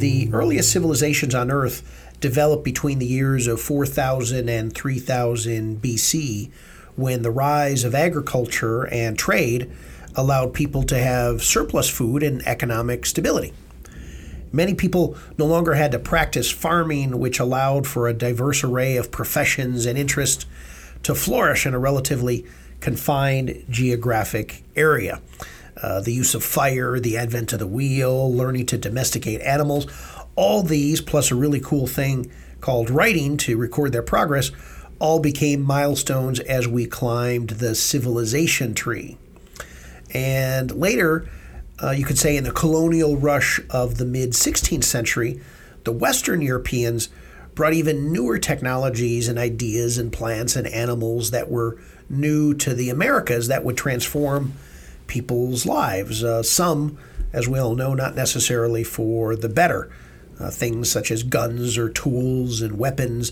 The earliest civilizations on Earth developed between the years of 4000 and 3000 BC when the rise of agriculture and trade allowed people to have surplus food and economic stability. Many people no longer had to practice farming, which allowed for a diverse array of professions and interests to flourish in a relatively confined geographic area. Uh, the use of fire, the advent of the wheel, learning to domesticate animals, all these, plus a really cool thing called writing to record their progress, all became milestones as we climbed the civilization tree. And later, uh, you could say in the colonial rush of the mid 16th century, the Western Europeans brought even newer technologies and ideas and plants and animals that were new to the Americas that would transform people's lives. Uh, some, as we all know, not necessarily for the better. Uh, things such as guns or tools and weapons,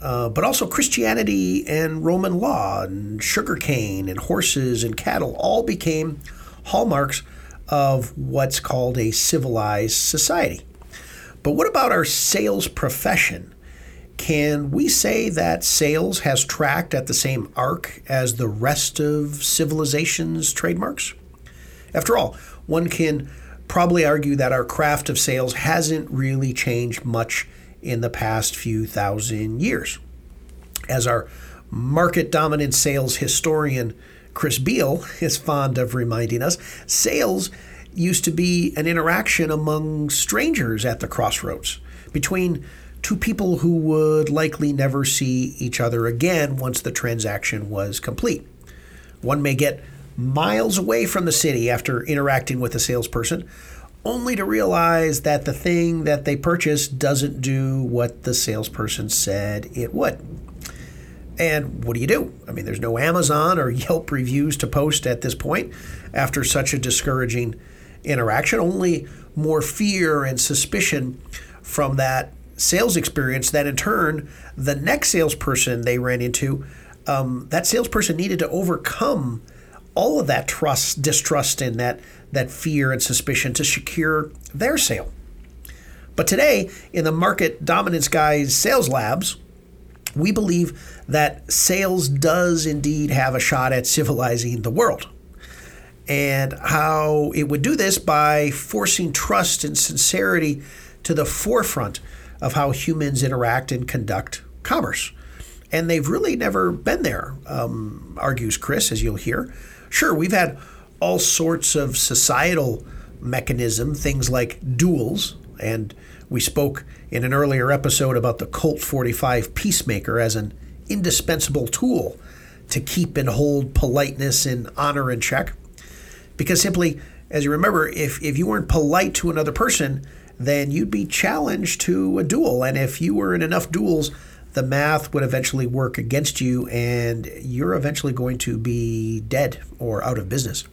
uh, but also Christianity and Roman law and sugarcane and horses and cattle all became hallmarks of what's called a civilized society. But what about our sales profession? Can we say that sales has tracked at the same arc as the rest of civilization's trademarks? After all, one can probably argue that our craft of sales hasn't really changed much in the past few thousand years. As our market dominant sales historian Chris Beall is fond of reminding us, sales used to be an interaction among strangers at the crossroads between two people who would likely never see each other again once the transaction was complete. One may get miles away from the city after interacting with a salesperson, only to realize that the thing that they purchased doesn't do what the salesperson said it would. And what do you do? I mean, there's no Amazon or Yelp reviews to post at this point after such a discouraging interaction, only more fear and suspicion from that sales experience that in turn the next salesperson they ran into um, that salesperson needed to overcome all of that trust, distrust, and that that fear and suspicion to secure their sale. But today, in the Market Dominance Guys sales labs, we believe that sales does indeed have a shot at civilizing the world. And how it would do this by forcing trust and sincerity to the forefront of how humans interact and conduct commerce. And they've really never been there, um, argues Chris, as you'll hear. Sure, we've had all sorts of societal mechanism, things like duels, and we spoke in an earlier episode about the Colt 45 Peacemaker as an indispensable tool to keep and hold politeness and honor in check. Because simply, as you remember, if, if you weren't polite to another person, then you'd be challenged to a duel. And if you were in enough duels, the math would eventually work against you and you're eventually going to be dead or out of business.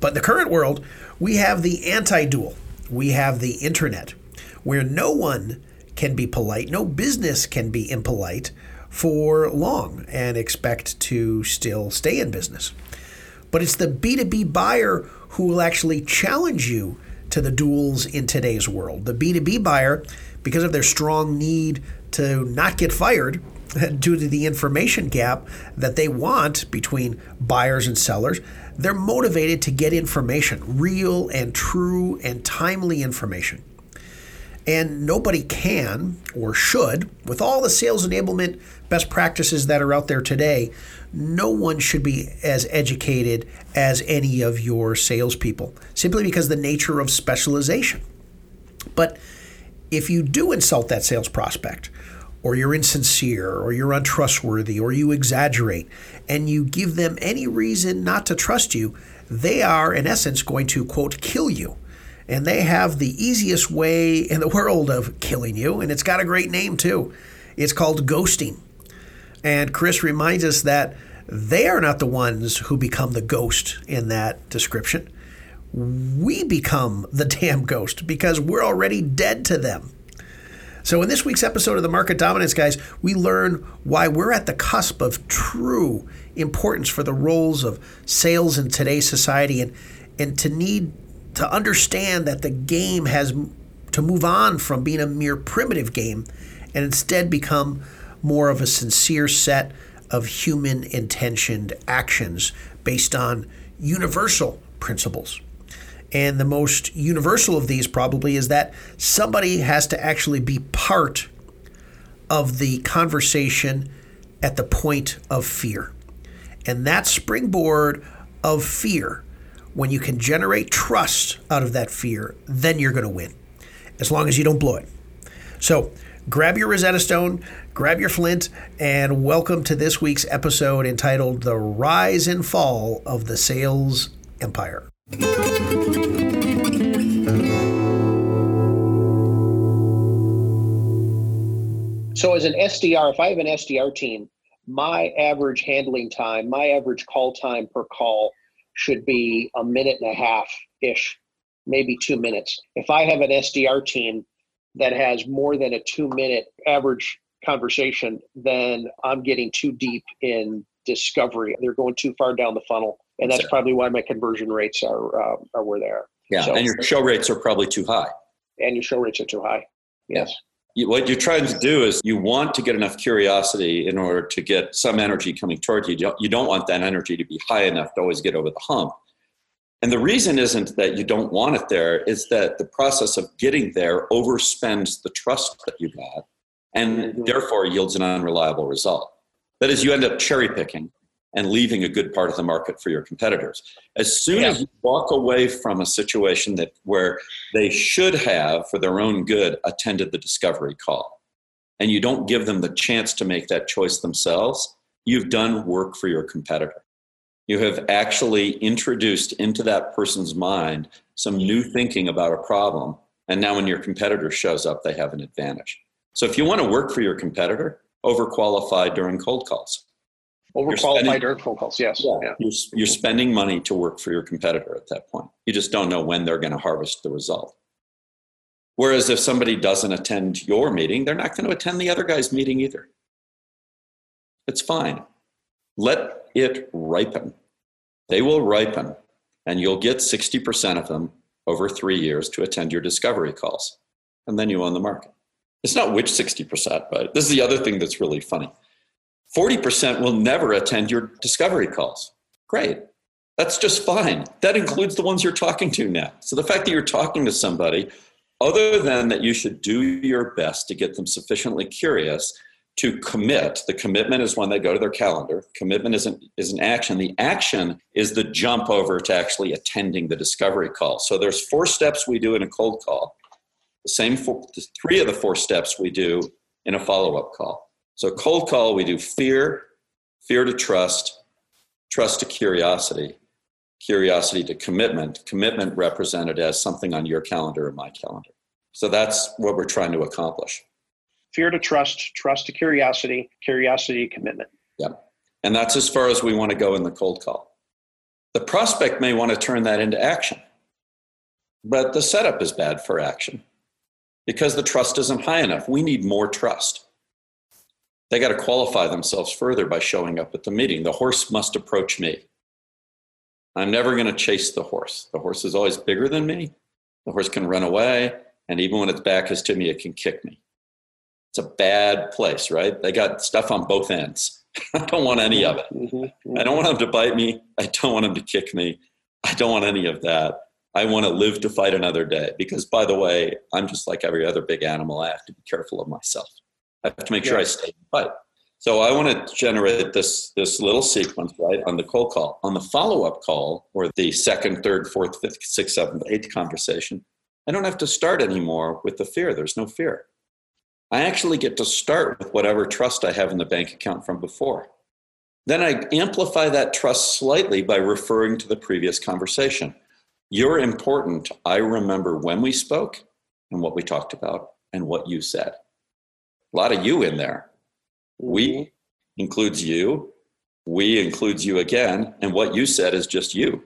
But in the current world, we have the anti duel, we have the internet, where no one can be polite, no business can be impolite for long and expect to still stay in business. But it's the B2B buyer who will actually challenge you to the duels in today's world. The B2B buyer, because of their strong need to not get fired due to the information gap that they want between buyers and sellers. They're motivated to get information, real and true and timely information. And nobody can or should, with all the sales enablement best practices that are out there today, no one should be as educated as any of your salespeople, simply because the nature of specialization. But if you do insult that sales prospect, or you're insincere, or you're untrustworthy, or you exaggerate, and you give them any reason not to trust you, they are, in essence, going to, quote, kill you. And they have the easiest way in the world of killing you, and it's got a great name too. It's called ghosting. And Chris reminds us that they are not the ones who become the ghost in that description. We become the damn ghost because we're already dead to them. So, in this week's episode of the Market Dominance Guys, we learn why we're at the cusp of true importance for the roles of sales in today's society and, and to need to understand that the game has to move on from being a mere primitive game and instead become more of a sincere set of human intentioned actions based on universal principles. And the most universal of these probably is that somebody has to actually be part of the conversation at the point of fear. And that springboard of fear, when you can generate trust out of that fear, then you're going to win, as long as you don't blow it. So grab your Rosetta Stone, grab your flint, and welcome to this week's episode entitled The Rise and Fall of the Sales Empire. So, as an SDR, if I have an SDR team, my average handling time, my average call time per call should be a minute and a half ish, maybe two minutes. If I have an SDR team that has more than a two minute average conversation, then I'm getting too deep in discovery. They're going too far down the funnel, and that's probably why my conversion rates are uh, are where they are. Yeah, so, and your show rates are probably too high. And your show rates are too high. Yes what you're trying to do is you want to get enough curiosity in order to get some energy coming toward you. You don't, you don't want that energy to be high enough to always get over the hump. And the reason isn't that you don't want it there, is that the process of getting there overspends the trust that you got and therefore yields an unreliable result. That is, you end up cherry picking and leaving a good part of the market for your competitors. As soon yeah. as you walk away from a situation that where they should have, for their own good, attended the discovery call, and you don't give them the chance to make that choice themselves, you've done work for your competitor. You have actually introduced into that person's mind some new thinking about a problem, and now when your competitor shows up, they have an advantage. So if you want to work for your competitor, overqualify during cold calls Overqualified during cold calls, yes. Yeah. yeah. You're, you're spending money to work for your competitor at that point. You just don't know when they're going to harvest the result. Whereas if somebody doesn't attend your meeting, they're not going to attend the other guy's meeting either. It's fine. Let it ripen. They will ripen, and you'll get 60% of them over three years to attend your discovery calls. And then you own the market. It's not which 60%, but this is the other thing that's really funny. 40% will never attend your discovery calls. Great. That's just fine. That includes the ones you're talking to now. So the fact that you're talking to somebody, other than that you should do your best to get them sufficiently curious to commit. The commitment is when they go to their calendar. Commitment isn't is an action. The action is the jump over to actually attending the discovery call. So there's four steps we do in a cold call. The same four, three of the four steps we do in a follow-up call. So, cold call, we do fear, fear to trust, trust to curiosity, curiosity to commitment, commitment represented as something on your calendar or my calendar. So, that's what we're trying to accomplish. Fear to trust, trust to curiosity, curiosity to commitment. Yeah. And that's as far as we want to go in the cold call. The prospect may want to turn that into action, but the setup is bad for action because the trust isn't high enough. We need more trust they got to qualify themselves further by showing up at the meeting. The horse must approach me. I'm never going to chase the horse. The horse is always bigger than me. The horse can run away, and even when its back is to me, it can kick me. It's a bad place, right? They got stuff on both ends. I don't want any of it. Mm-hmm. I don't want them to bite me. I don't want them to kick me. I don't want any of that. I want to live to fight another day because, by the way, I'm just like every other big animal. I have to be careful of myself. I have to make sure I stay in the fight. So I want to generate this this little sequence right on the cold call. On the follow up call, or the second, third, fourth, fifth, sixth, seventh, eighth conversation, I don't have to start anymore with the fear. There's no fear. I actually get to start with whatever trust I have in the bank account from before. Then I amplify that trust slightly by referring to the previous conversation. You're important. I remember when we spoke and what we talked about and what you said. A lot of you in there. We mm-hmm. includes you. We includes you again. And what you said is just you.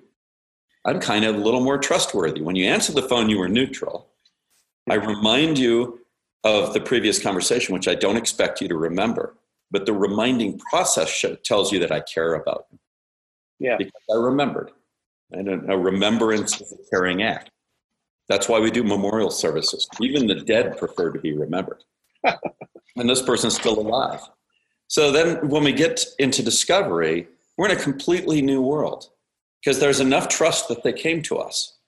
I'm kind of a little more trustworthy. When you answer the phone, you were neutral. I remind you of the previous conversation, which I don't expect you to remember, but the reminding process tells you that I care about you. Yeah. Because I remembered. And a, a remembrance is a caring act. That's why we do memorial services. Even the dead prefer to be remembered. and this person's still alive. So then when we get into discovery, we're in a completely new world because there's enough trust that they came to us.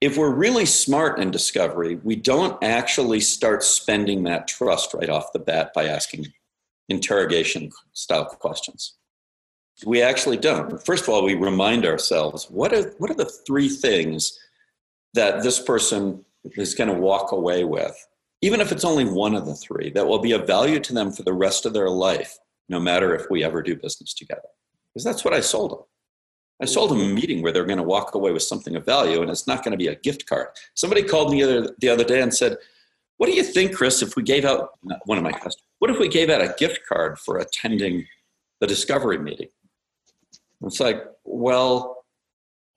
If we're really smart in discovery, we don't actually start spending that trust right off the bat by asking interrogation style questions. We actually don't. First of all, we remind ourselves what are, what are the three things that this person is going to walk away with, even if it's only one of the three, that will be of value to them for the rest of their life, no matter if we ever do business together. Because that's what I sold them. I sold them a meeting where they're going to walk away with something of value, and it's not going to be a gift card. Somebody called me the other, the other day and said, What do you think, Chris, if we gave out, one of my customers, what if we gave out a gift card for attending the discovery meeting? It's like, well,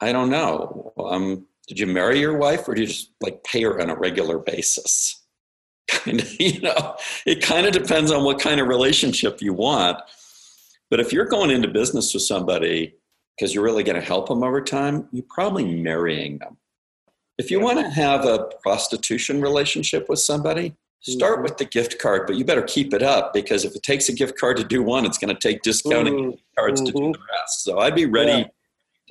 I don't know. Um, did you marry your wife or do you just like pay her on a regular basis? Kind of, you know, it kind of depends on what kind of relationship you want. But if you're going into business with somebody because you're really going to help them over time, you're probably marrying them. If you want to have a prostitution relationship with somebody, start mm-hmm. with the gift card, but you better keep it up because if it takes a gift card to do one, it's going to take discounting mm-hmm. cards to do mm-hmm. the rest. So I'd be ready.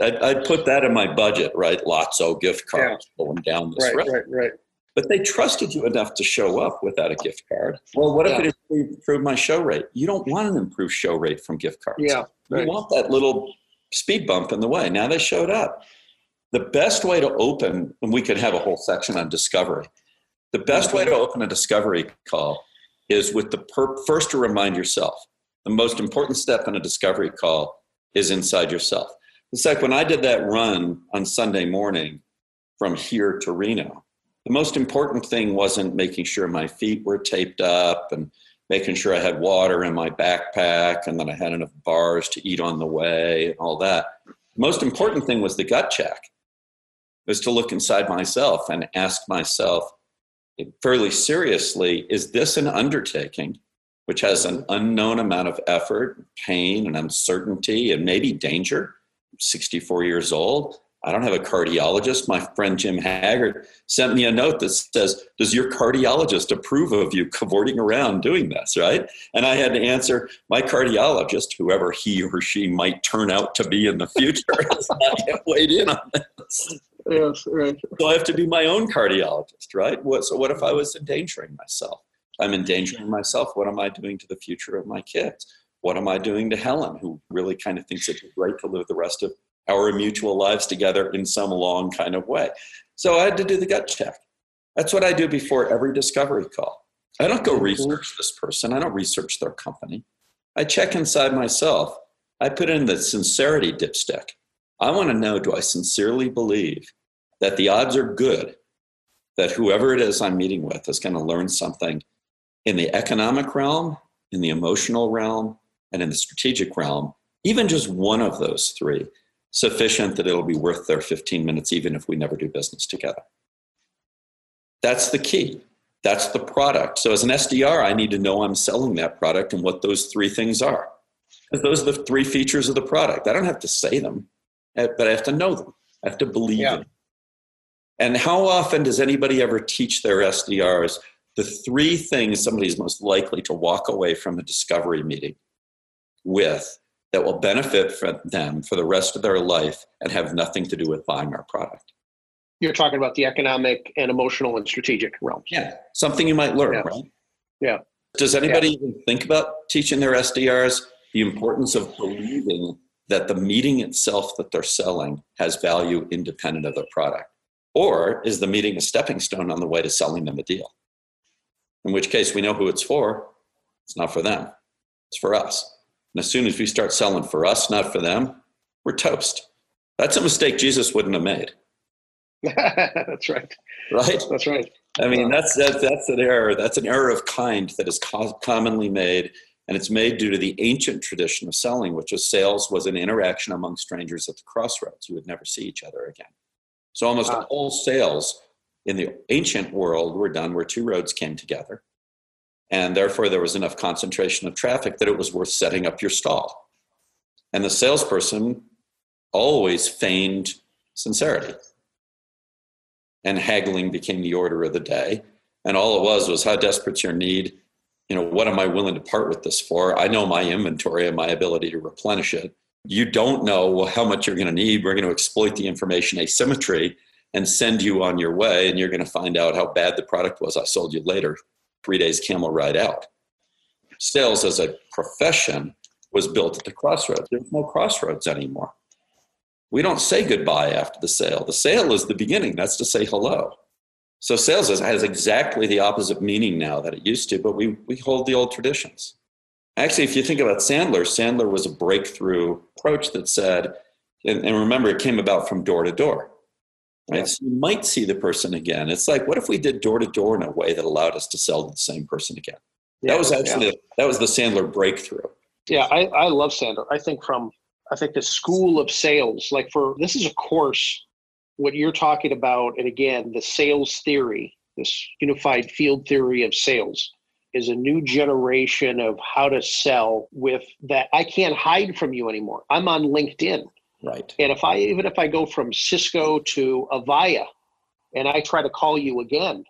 Yeah. I'd, I'd, put that in my budget, right? Lotso gift cards yeah. going down this right, road. Right, right, But they trusted you enough to show up without a gift card. Well, what yeah. if it improved my show rate? You don't want an improved show rate from gift cards. Yeah, right. You want that little speed bump in the way. Now they showed up. The best way to open, and we could have a whole section on discovery. The best way to open a discovery call is with the per- first to remind yourself. The most important step in a discovery call is inside yourself. It's like when I did that run on Sunday morning from here to Reno. The most important thing wasn't making sure my feet were taped up and making sure I had water in my backpack and that I had enough bars to eat on the way and all that. The most important thing was the gut check, was to look inside myself and ask myself fairly seriously, is this an undertaking which has an unknown amount of effort, pain, and uncertainty, and maybe danger? 64 years old. I don't have a cardiologist. My friend Jim Haggard sent me a note that says, Does your cardiologist approve of you cavorting around doing this? Right. And I had to answer, My cardiologist, whoever he or she might turn out to be in the future, has not yet weighed in on this. Yes, right. So I have to be my own cardiologist, right? What, so, what if I was endangering myself? I'm endangering myself. What am I doing to the future of my kids? What am I doing to Helen, who really kind of thinks it'd great to live the rest of our mutual lives together in some long kind of way. So I had to do the gut check. That's what I do before every discovery call. I don't go mm-hmm. research this person, I don't research their company. I check inside myself. I put in the sincerity dipstick. I want to know do I sincerely believe that the odds are good that whoever it is I'm meeting with is going to learn something in the economic realm, in the emotional realm, and in the strategic realm, even just one of those three sufficient that it'll be worth their 15 minutes, even if we never do business together. That's the key. That's the product. So, as an SDR, I need to know I'm selling that product and what those three things are. Those are the three features of the product. I don't have to say them, Eh, but I have to know them. I have to believe yeah. them. And how often does anybody ever teach their SDRs the three things somebody's most likely to walk away from a discovery meeting with that will benefit from them for the rest of their life and have nothing to do with buying our product. You're talking about the economic and emotional and strategic realms. Yeah, something you might learn, yeah. right? Yeah. Does anybody yeah. even think about teaching their SDRs the importance of believing that the meeting itself that they're selling has value independent of the product? Or is the meeting a stepping stone on the way to selling them a deal? In which case, we know who it's for. It's not for them, it's for us. And as soon as we start selling for us, not for them, we're toast. That's a mistake Jesus wouldn't have made. that's right. Right? That's right. I mean, uh, that's, that's, that's an error. That's an error of kind that is co- commonly made. And it's made due to the ancient tradition of selling, which is sales was an interaction among strangers at the crossroads. You would never see each other again. So almost Ah. all sales in the ancient world were done where two roads came together. And therefore, there was enough concentration of traffic that it was worth setting up your stall. And the salesperson always feigned sincerity. And haggling became the order of the day. And all it was was how desperate's your need? You know, what am I willing to part with this for? I know my inventory and my ability to replenish it. You don't know how much you're going to need. We're going to exploit the information asymmetry and send you on your way, and you're going to find out how bad the product was I sold you later, three days camel ride out. Sales as a profession was built at the crossroads. There's no crossroads anymore. We don't say goodbye after the sale. The sale is the beginning, that's to say hello. So sales has, exactly the opposite meaning now that it used to, but we, we hold the old traditions. Actually, if you think about Sandler, Sandler was a breakthrough approach that said, and, and remember, it came about from door to door. Right? Yeah. So you might see the person again. It's like, what if we did door to door in a way that allowed us to sell to the same person again? Yeah, that was yeah. actually that was the Sandler breakthrough. Yeah, I, I love Sandler. I think from I think the school of sales, like for this is a course, what you're talking about, and again, the sales theory, this unified field theory of sales, is a new generation of how to sell with that I can't hide from you anymore. I'm on LinkedIn. Right. And if I even if I go from Cisco to Avaya and I try to call you again,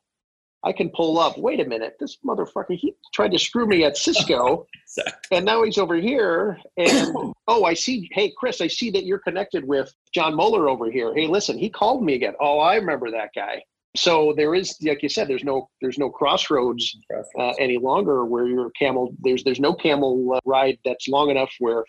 I can pull up, wait a minute, this motherfucker, he tried to screw me at Cisco. Exactly. and now he's over here and oh i see hey chris i see that you're connected with john Mueller over here. Hey listen he called me again. Oh i remember that guy. So there is like you said there's no there's no crossroads uh, any longer where your camel there's there's no camel uh, ride that's long enough where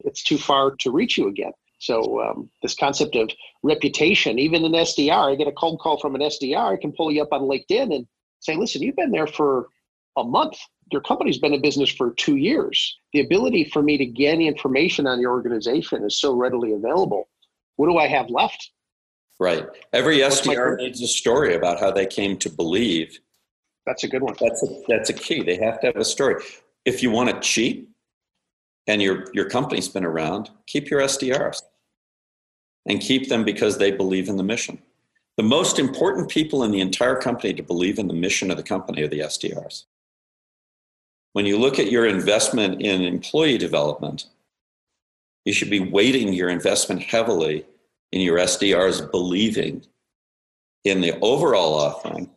it's too far to reach you again so um, this concept of reputation even in sdr i get a cold call from an sdr i can pull you up on linkedin and say listen you've been there for a month your company's been in business for two years. The ability for me to gain information on your organization is so readily available. What do I have left? Right. Every SDR needs a story about how they came to believe. That's a good one. That's a, that's a key. They have to have a story. If you want to cheat and your, your company's been around, keep your SDRs and keep them because they believe in the mission. The most important people in the entire company to believe in the mission of the company are the SDRs. When you look at your investment in employee development, you should be weighting your investment heavily in your SDRs believing in the overall offering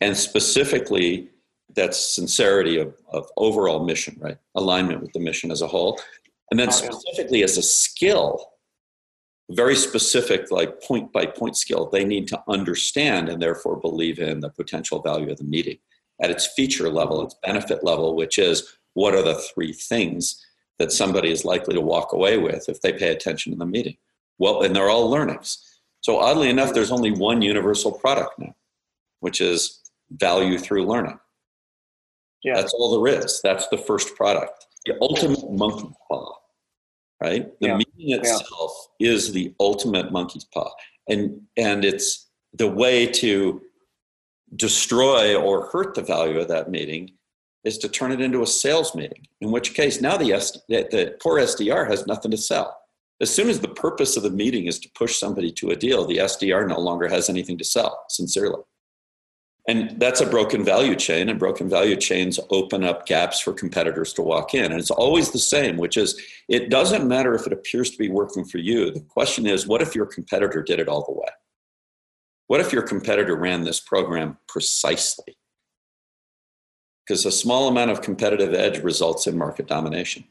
and specifically that's sincerity of, of overall mission, right? Alignment with the mission as a whole. And then Oh, specifically as a skill, very specific, like point by point skill, they need to understand and therefore believe in the potential value of the meeting at its feature level, its benefit level, which is what are the three things that somebody is likely to walk away with if they pay attention to the meeting? Well, and they're all learnings. So oddly enough, there's only one universal product now, which is value through learning. Yeah. That's all there is. That's the first product. The ultimate monkey paw, right? The Yeah. meeting itself is the ultimate monkey's paw. And and it's the way to destroy or hurt the value of that meeting is to turn it into a sales meeting, in which case now the, S, the, the poor SDR has nothing to sell. As soon as the purpose of the meeting is to push somebody to a deal, the SDR no longer has anything to sell, sincerely. And that's a broken value chain, and broken value chains open up gaps for competitors to walk in. And it's always the same, which is it doesn't matter if it appears to be working for you. The question is, what if your competitor did it all the way? What if your competitor ran this program precisely? Because a small amount of competitive edge results in market domination.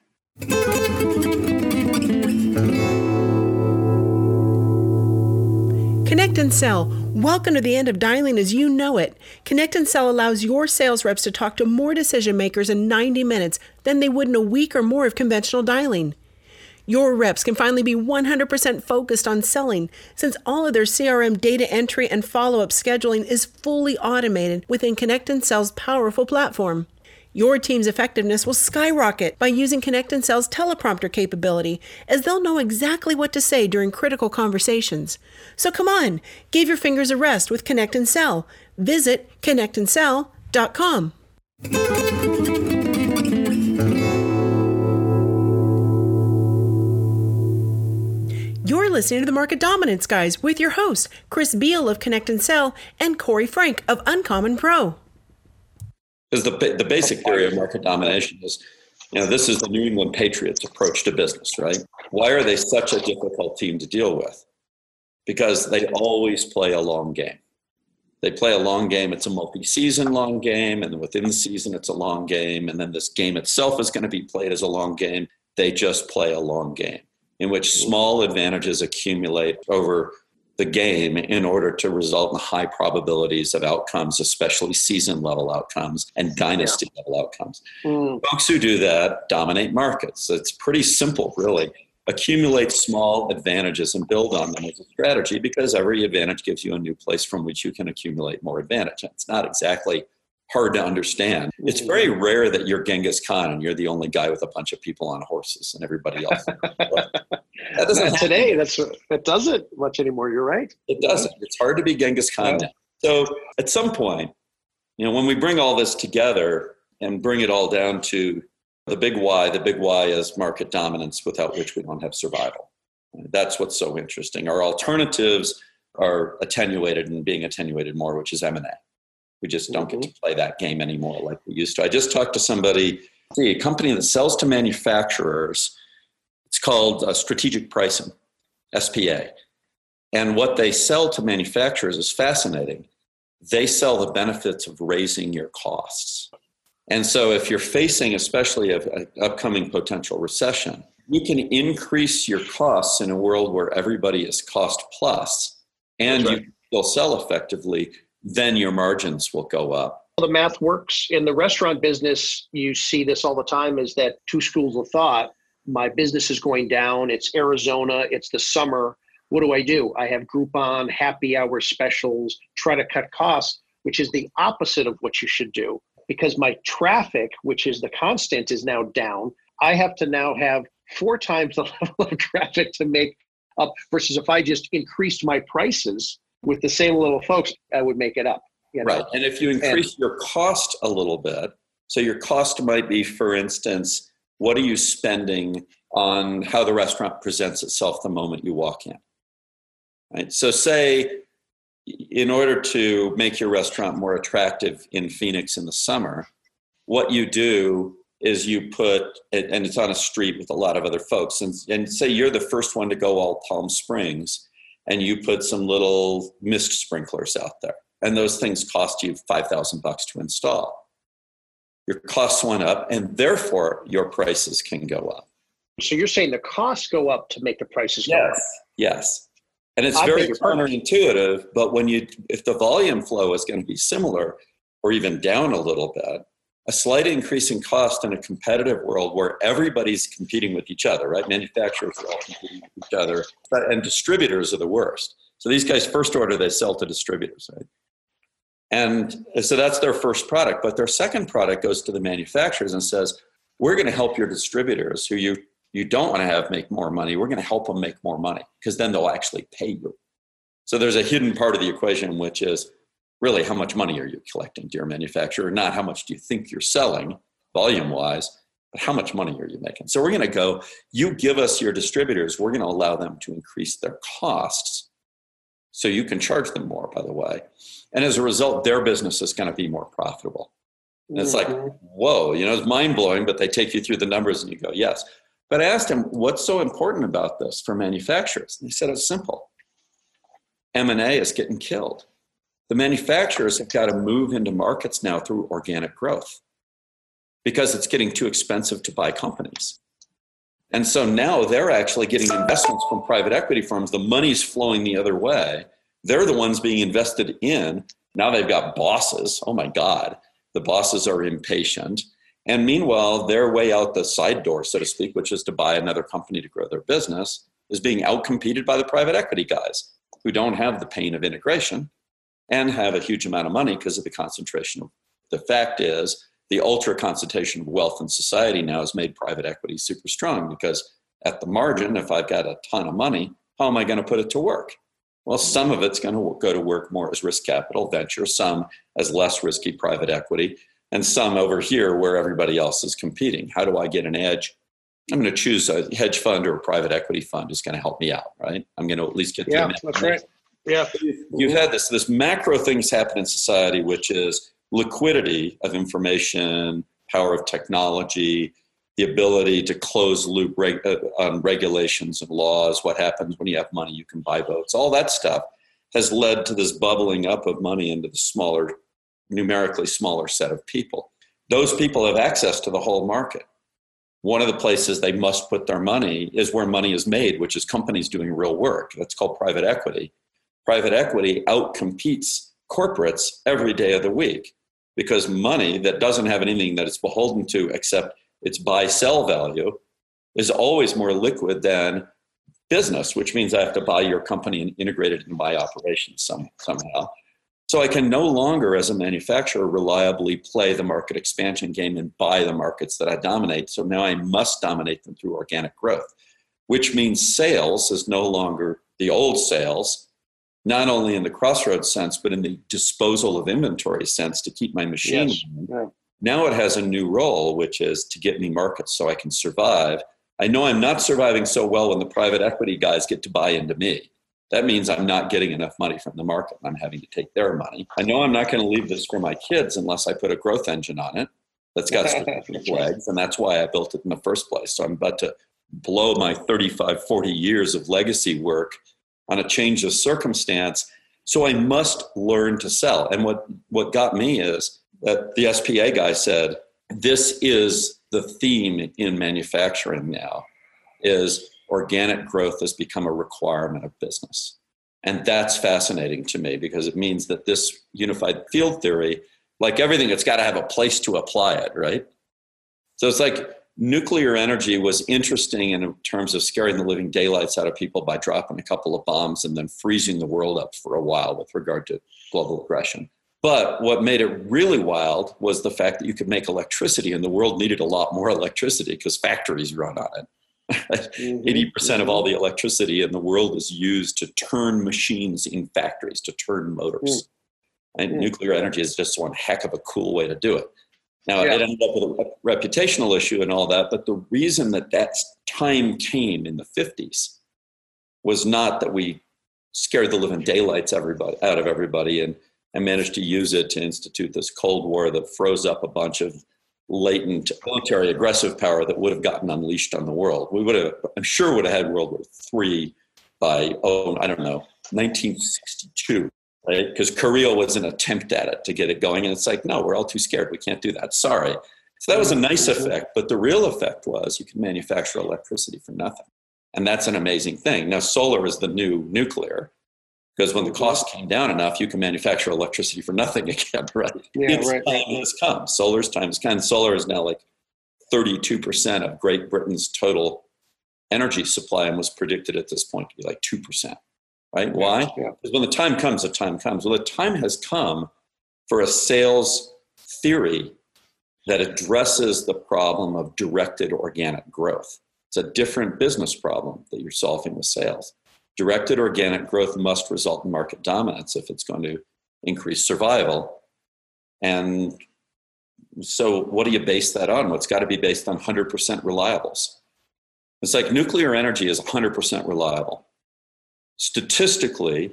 Connect and Sell. Welcome to the end of dialing as you know it. Connect and Sell allows your sales reps to talk to more decision makers in 90 minutes than they would in a week or more of conventional dialing. Your reps can finally be 100% focused on selling since all of their CRM data entry and follow up scheduling is fully automated within Connect and Sell's powerful platform. Your team's effectiveness will skyrocket by using Connect and Sell's teleprompter capability, as they'll know exactly what to say during critical conversations. So come on, give your fingers a rest with Connect and Sell. Visit connectandsell.com. You're listening to the Market Dominance Guys with your hosts, Chris Beall of Connect and Sell and Corey Frank of Uncommon Pro. Because the, the basic theory of market domination is, you know, this is the New England Patriots approach to business, right? Why are they such a difficult team to deal with? Because they always play a long game. They play a long game. It's a multi-season long game, and within the season, it's a long game. And then this game itself is going to be played as a long game. They just play a long game in which small advantages accumulate over the game in order to result in high probabilities of outcomes, especially season level outcomes and dynasty yeah. level outcomes. Mm. Folks who do that dominate markets. It's pretty simple, really. Accumulate small advantages and build on them as a strategy because every advantage gives you a new place from which you can accumulate more advantage. it's not exactly hard to understand. It's very mm-hmm. rare that you're Genghis Khan and you're the only guy with a bunch of people on horses and everybody else. that doesn't Not today. That's that doesn't much anymore. You're right. It doesn't. It's hard to be Genghis Khan now. So at some point, you know, when we bring all this together and bring it all down to the big why, the big why is market dominance, without which we don't have survival. That's what's so interesting. Our alternatives are attenuated and being attenuated more, which is M&A. We just don't mm-hmm. get to mm-hmm. play that game anymore like we used to. I just talked to somebody, see, a company that sells to manufacturers. It's called uh, Strategic Pricing, SPA. And what they sell to manufacturers is fascinating. They sell the benefits of raising your costs. And so, if you're facing, especially an upcoming potential recession, you can increase your costs in a world where everybody is cost plus, and right. you will sell effectively then your margins will go up. The math works in the restaurant business. You see this all the time is that two schools of thought. My business is going down. It's Arizona. It's the summer. What do I do? I have Groupon, happy hour specials, try to cut costs, which is the opposite of what you should do. Because my traffic, which is the constant, is now down. I have to now have four times the level of traffic to make up versus if I just increased my prices with the same little folks, I would make it up. You know? Right. And if you increase and, your cost a little bit, so your cost might be, for instance, what are you spending on how the restaurant presents itself the moment you walk in? Right. So, say in order to make your restaurant more attractive in Phoenix in the summer, what you do is you put, and it's on a street with a lot of other folks, and, and say you're the first one to go all Palm Springs and you put some little mist sprinklers out there. And those things cost you 5000 bucks to install. Your costs went up and therefore your prices can go up. So you're saying the costs go up to make the prices yes. go up. Yes and it's I very counterintuitive but when you if the volume flow is going to be similar or even down a little bit a slight increase in cost in a competitive world where everybody's competing with each other, right? Manufacturers are all competing with each other, and distributors are the worst. So these guys, first order, they sell to distributors, right? And so that's their first product. But their second product goes to the manufacturers and says, we're going to help your distributors who you, you don't want to have make more money. We're going to help them make more money because then they'll actually pay you. So there's a hidden part of the equation, which is really how much money are you collecting, dear manufacturer? Not how much do you think you're selling volume wise, but how much money are you making? So we're going to go, you give us your distributors, we're going to allow them to increase their costs so you can charge them more, by the way. And as a result, their business is going to be more profitable. And it's like, mm-hmm. whoa, you know, it's mind blowing, but they take you through the numbers and you go, yes. But I asked him, what's so important about this for manufacturers? And he said, it's simple. M&A is getting killed. The manufacturers have got to move into markets now through organic growth because it's getting too expensive to buy companies. And so now they're actually getting investments from private equity firms. The money's flowing the other way. They're the ones being invested in. Now they've got bosses. Oh my God. The bosses are impatient. And meanwhile, their way out the side door, so to speak, which is to buy another company to grow their business, is being outcompeted by the private equity guys who don't have the pain of integration and have a huge amount of money because of the concentration. The fact is, the ultra concentration of wealth in society now has made private equity super strong because at the margin, if I've got a ton of money, how am I going to put it to work? Well, some of it's going to go to work more as risk capital venture, some as less risky private equity, and some over here where everybody else is competing. How do I get an edge? I'm going to choose a hedge fund or a private equity fund is going to help me out, right? I'm going to at least get yeah, that's right. Yeah, you've had this this macro things happen in society, which is liquidity of information, power of technology, the ability to close loop reg- uh, on regulations and laws. What happens when you have money? You can buy votes. All that stuff has led to this bubbling up of money into the smaller, numerically smaller set of people. Those people have access to the whole market one of the places they must put their money is where money is made, which is companies doing real work. That's called private equity. Private equity outcompetes corporates every day of the week because money that doesn't have anything that it's beholden to except its buy sell value is always more liquid than business, which means I have to buy your company and integrate it in my operations some, somehow. So I can no longer, as a manufacturer, reliably play the market expansion game and buy the markets that I dominate. So now I must dominate them through organic growth, which means sales is no longer the old sales, not only in the crossroads sense, but in the disposal of inventory sense to keep my machine. Yes. Now it has a new role, which is to get me markets so I can survive. I know I'm not surviving so well when the private equity guys get to buy into me that means I'm not getting enough money from the market. I'm having to take their money. I know I'm not going to leave this for my kids unless I put a growth engine on it that's got specific legs. And that's why I built it in the first place. So I'm about to blow my 35, 40 years of legacy work on a change of circumstance. So I must learn to sell. And what, what got me is that the SPA guy said, this is the theme in manufacturing now is organic growth has become a requirement of business. And that's fascinating to me because it means that this unified field theory, like everything, it's got to have a place to apply it, right? So it's like nuclear energy was interesting in terms of scaring the living daylights out of people by dropping a couple of bombs and then freezing the world up for a while with regard to global aggression. But what made it really wild was the fact that you could make electricity and the world needed a lot more electricity because factories run on it. 80% mm-hmm. of all the electricity in the world is used to turn machines in factories, to turn motors. Mm. And mm. nuclear energy is just one heck of a cool way to do it. Now, yeah. it ended up with a reputational issue and all that, but the reason that that time came in the 50s was not that we scared the living daylights everybody, out of everybody and, and managed to use it to institute this Cold War that froze up a bunch of latent military aggressive power that would have gotten unleashed on the world. We would have, I'm sure, would have had World War III by oh, I don't know, 1962, right? Because Korea was an attempt at it to get it going, and it's like, no, we're all too scared. We can't do that. Sorry. So that was a nice mm-hmm. effect, but the real effect was you can manufacture electricity for nothing, and that's an amazing thing. Now, solar is the new nuclear because when the mm-hmm. cost came down enough, you can manufacture electricity for nothing again, right? Yeah, its right. time has come. Solar's time has come. Solar is now like 32% of Great Britain's total energy supply and was predicted at this point to be like 2%. Right? Why? Yeah. Because when the time comes, the time comes. Well, the time has come for a sales theory that addresses the problem of directed organic growth. It's a different business problem that you're solving with sales. Directed organic growth must result in market dominance if it's going to increase survival. And so, what do you base that on? Well, it's got to be based on 100% reliables. It's like nuclear energy is 100% reliable. Statistically,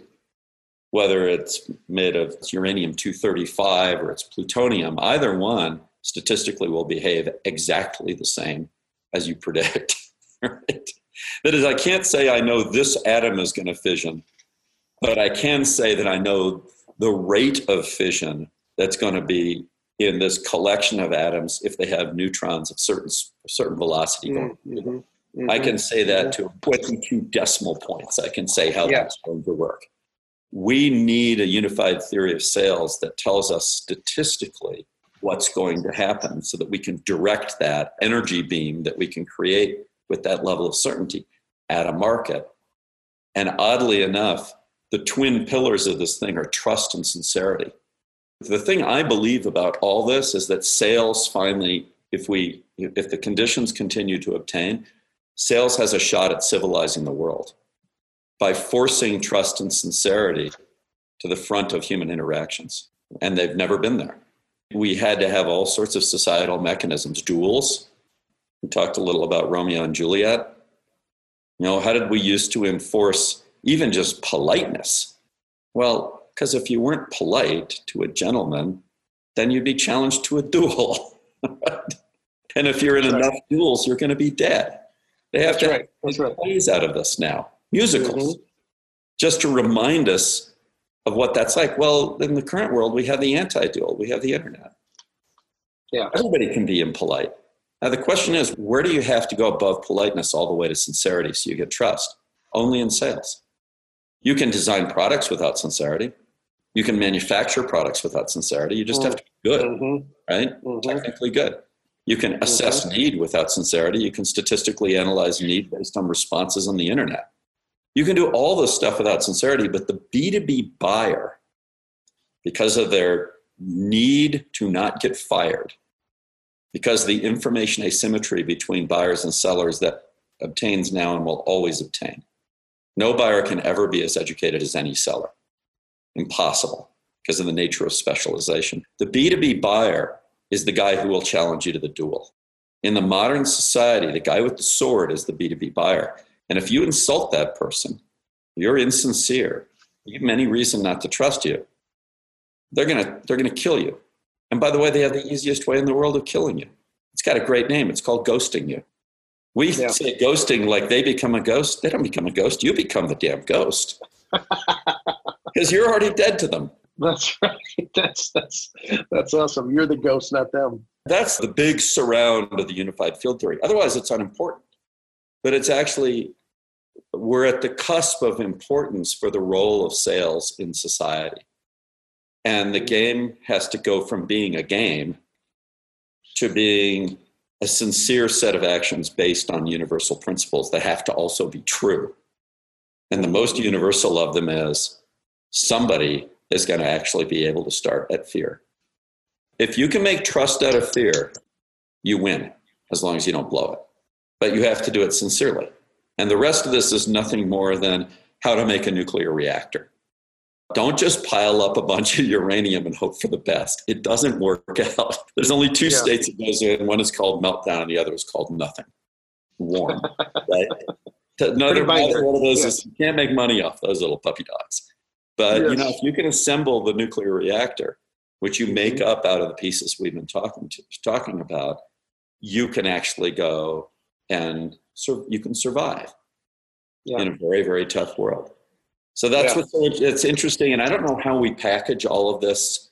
whether it's made of uranium 235 or it's plutonium, either one statistically will behave exactly the same as you predict. Right? That is, I can't say I know this atom is going to fission, but I can say that I know the rate of fission that's going to be in this collection of atoms if they have neutrons of certain certain velocity. Mm-hmm. Mm-hmm. I can say that to 22 decimal points. I can say how yeah. that's going to work. We need a unified theory of sales that tells us statistically what's going to happen so that we can direct that energy beam that we can create with that level of certainty at a market. And oddly enough, the twin pillars of this thing are trust and sincerity. The thing I believe about all this is that sales finally, if we if the conditions continue to obtain, sales has a shot at civilizing the world by forcing trust and sincerity to the front of human interactions. And they've never been there. We had to have all sorts of societal mechanisms, duels. We talked a little about Romeo and Juliet. You know, how did we used to enforce even just politeness? Well, because if you weren't polite to a gentleman, then you'd be challenged to a duel. and if you're in enough duels, you're going to be dead. They have That's to right. That's right. plays out of this now, musicals, Mm-hmm. just to remind us of what that's like. Well, in the current world, we have the anti duel, we have the internet. Yeah. Everybody can be impolite. Now, the question is where do you have to go above politeness all the way to sincerity so you get trust? Only in sales. You can design products without sincerity. You can manufacture products without sincerity. You just have to be good, Mhm. right? Mhm. Technically good. You can assess need without sincerity. You can statistically analyze need based on responses on the internet. You can do all this stuff without sincerity, but the B2B buyer, because of their need to not get fired, because the information asymmetry between buyers and sellers that obtains now and will always obtain. No buyer can ever be as educated as any seller. Impossible because of the nature of specialization. The B2B buyer is the guy who will challenge you to the duel. In the modern society, the guy with the sword is the B2B buyer. And if you insult that person, you're insincere, you have any reason not to trust you, they're gonna, they're gonna kill you. And by the way, they have the easiest way in the world of killing you. It's got a great name. It's called ghosting you. We Yeah. say ghosting like they become a ghost. They don't become a ghost. You become the damn ghost. Because you're already dead to them. That's right. That's that's that's awesome. You're the ghost, not them. That's the big surround of the unified field theory. Otherwise, it's unimportant. But it's actually, we're at the cusp of importance for the role of sales in society. And the game has to go from being a game to being a sincere set of actions based on universal principles that have to also be true. And the most universal of them is somebody is going to actually be able to start at fear. If you can make trust out of fear, you win as long as you don't blow it. But you have to do it sincerely. And the rest of this is nothing more than how to make a nuclear reactor. Don't just pile up a bunch of uranium and hope for the best. It doesn't work out. There's only two Yeah. states it goes in. One is called meltdown, and the other is called nothing. Warm, right? Another one of those Yeah. is you can't make money off those little puppy dogs. But you know, if you can assemble the nuclear reactor, which you make Mm-hmm. up out of the pieces we've been talking to, talking about, you can actually go and sur- you can survive Yeah. in a very very tough world. So that's Yeah. what's it's interesting, and I don't know how we package all of this.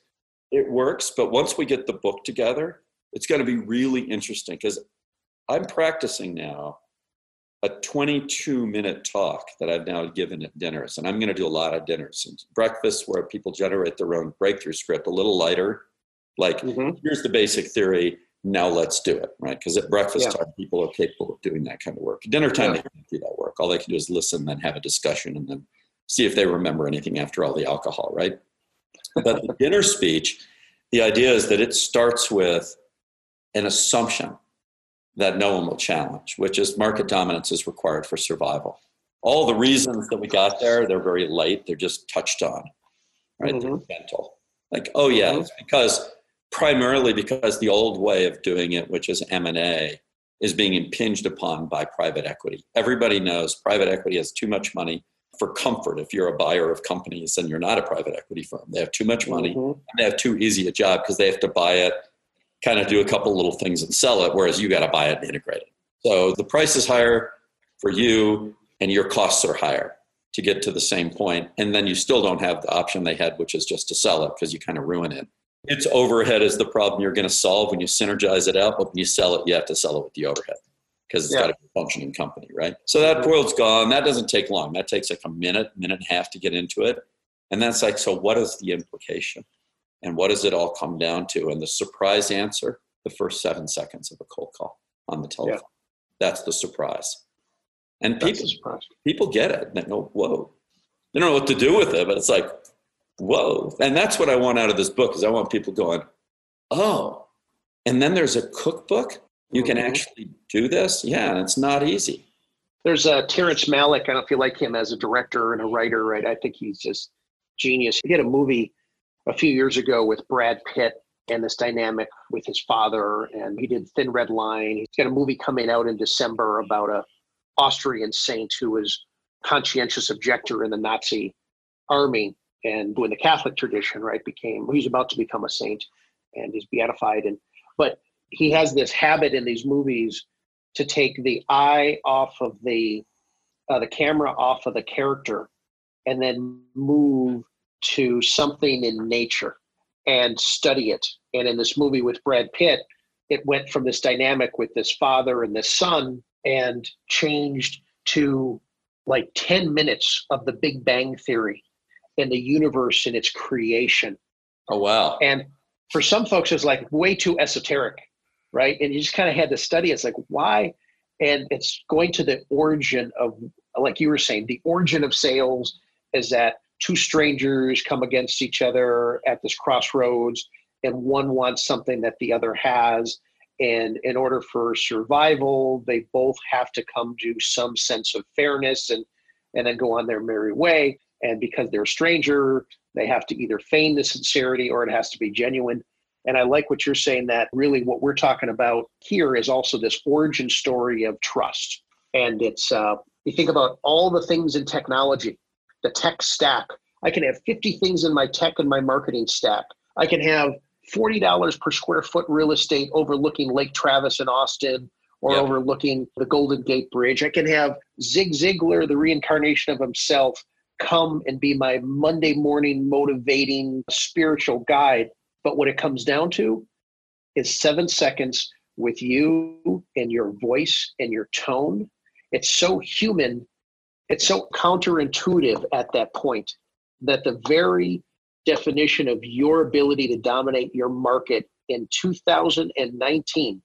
It works, but once we get the book together, it's going to be really interesting because I'm practicing now a 22 minute talk that I've now given at dinners, and I'm going to do a lot of dinners and breakfasts where people generate their own breakthrough script, a little lighter, like Mhm. here's the basic theory. Now let's do it, right? Because at breakfast Yeah. time, people are capable of doing that kind of work. Dinner time, Yeah. they can't do that work. All they can do is listen, then have a discussion, and then see if they remember anything after all the alcohol, right? But the dinner speech, the idea is that it starts with an assumption that no one will challenge, which is market dominance is required for survival. All the reasons that we got there, they're very light, they're just touched on, right? They're gentle. Like, oh yeah, Mhm. it's because primarily because the old way of doing it, which is M&A, is being impinged upon by private equity. Everybody knows private equity has too much money for comfort. If you're a buyer of companies and you're not a private equity firm, they have too much money Mhm. and they have too easy a job because they have to buy it, kind of do a couple little things and sell it, whereas you got to buy it and integrate it. So the price is higher for you and your costs are higher to get to the same point. And then you still don't have the option they had, which is just to sell it because you kind of ruin it. Its overhead is the problem you're going to solve when you synergize it out, but when you sell it, you have to sell it with the overhead because it's Yeah. got to be a functioning company, right? So that mm-hmm. boil's gone. That doesn't take long. That takes like a minute, minute and a half to get into it. And that's like, so what is the implication? And what does it all come down to? And the surprise answer, the first seven seconds of a cold call on the telephone. That's the surprise. And That's people surprise. people get it. They go, whoa. They don't know what to do with it, but it's like, whoa. And that's what I want out of this book is I want people going, oh, and then there's a cookbook. You can mm-hmm. actually do this. Yeah, and it's not easy. There's uh, Terrence Malick. I don't know if you like him as a director and a writer, right? I think he's just genius. He did a movie a few years ago with Brad Pitt and this dynamic with his father, and he did Thin Red Line. He's got a movie coming out in December about a Austrian saint who was conscientious objector in the Nazi army and in the Catholic tradition, right, became he's about to become a saint and he's beatified. And but he has this habit in these movies to take the eye off of the uh, the camera off of the character and then move to something in nature and study it. And in this movie with Brad Pitt, it went from this dynamic with this father and this son and changed to like 10 minutes of the Big Bang Theory and the universe and its creation. Oh, wow. And for some folks, it's like way too esoteric, right? And you just kind of had to study. It's like, why? And it's going to the origin of, like you were saying, the origin of sales is that two strangers come against each other at this crossroads and one wants something that the other has. And in order for survival they both have to come to some sense of fairness and and then go on their merry way. And because they're a stranger they have to either feign the sincerity or it has to be genuine. And i like what you're saying that really what we're talking about here is also this origin story of trust. And it's uh, you think about all the things in technology the tech stack i can have 50 things in my tech and my marketing stack i can have $40 per square foot real estate overlooking Lake Travis in Austin or yep. overlooking the Golden Gate Bridge. I can have Zig Ziglar, the reincarnation of himself, come and be my Monday morning motivating spiritual guide. But what it comes down to is seven seconds with you and your voice and your tone. It's so human, it's so counterintuitive at that point that the very definition of your ability to dominate your market in 2019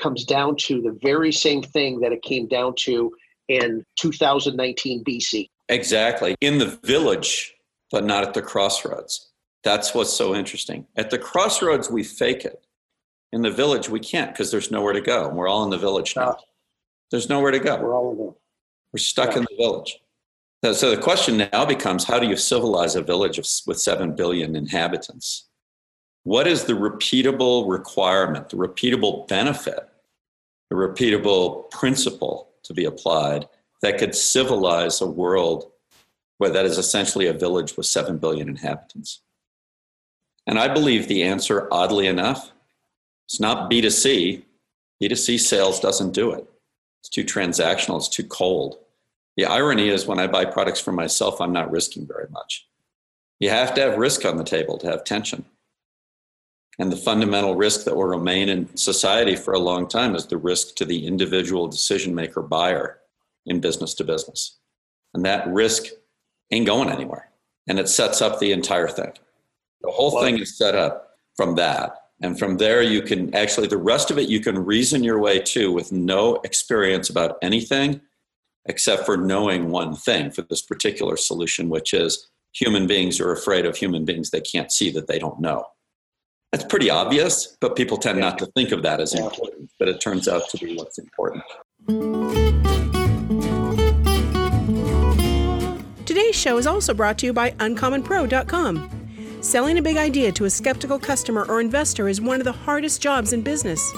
comes down to the very same thing that it came down to in 2019 BC. Exactly. In the village, but not at the crossroads. That's what's so interesting. At the crossroads, we fake it. In the village, we can't because there's nowhere to go. We're all in the village now. There's nowhere to go. We're all in. We're stuck yeah. in the village. So the question now becomes how do you civilize a village of, with 7 billion inhabitants? What is the repeatable requirement, the repeatable benefit, the repeatable principle to be applied that could civilize a world where that is essentially a village with 7 billion inhabitants? And I believe the answer, oddly enough, is not B2C. B2C sales doesn't do it. It's too transactional, it's too cold. The irony is when I buy products for myself, I'm not risking very much. You have to have risk on the table to have tension. And the fundamental risk that will remain in society for a long time is the risk to the individual decision maker buyer in business to business. And that risk ain't going anywhere. And it sets up the entire thing. The whole thing is set up from that. And from there, you can actually, the rest of it, you can reason your way to with no experience about anything except for knowing one thing for this particular solution, which is human beings are afraid of human beings they can't see that they don't know. That's pretty obvious, but people tend not to think of that as important, but it turns out to be what's important. Today's show is also brought to you by UncommonPro.com. Selling a big idea to a skeptical customer or investor is one of the hardest jobs in business.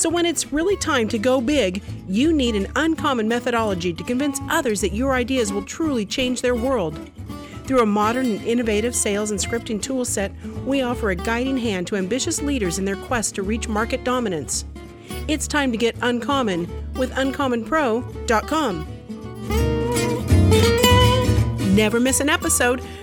So, when it's really time to go big, you need an uncommon methodology to convince others that your ideas will truly change their world. Through a modern and innovative sales and scripting toolset, we offer a guiding hand to ambitious leaders in their quest to reach market dominance. It's time to get uncommon with uncommonpro.com. Never miss an episode.